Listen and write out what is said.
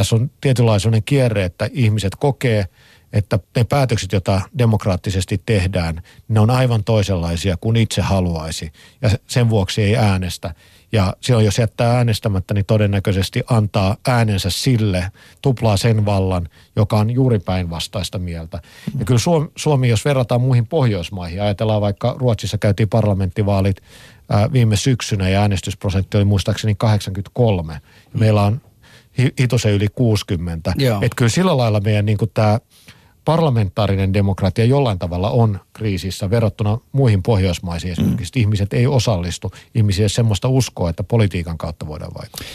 tässä on tietynlainen kierre, että ihmiset kokee, että ne päätökset, joita demokraattisesti tehdään, ne on aivan toisenlaisia kuin itse haluaisi. Ja sen vuoksi ei äänestä. Ja silloin jos jättää äänestämättä, niin todennäköisesti antaa äänensä sille, tuplaa sen vallan, joka on juuri päinvastaista mieltä. Ja kyllä Suomi, Suomi, jos verrataan muihin Pohjoismaihin, ajatellaan vaikka Ruotsissa käytiin parlamenttivaalit viime syksynä ja äänestysprosentti oli muistaakseni 83. Ja meillä on hitosen yli 60. Että kyllä sillä lailla meidän niin tämä parlamentaarinen demokratia jollain tavalla on kriisissä verrattuna muihin pohjoismaisiin esimerkiksi. Mm. Ihmiset ei osallistu, ihmisiä semmoista uskoa, että politiikan kautta voidaan vaikuttaa.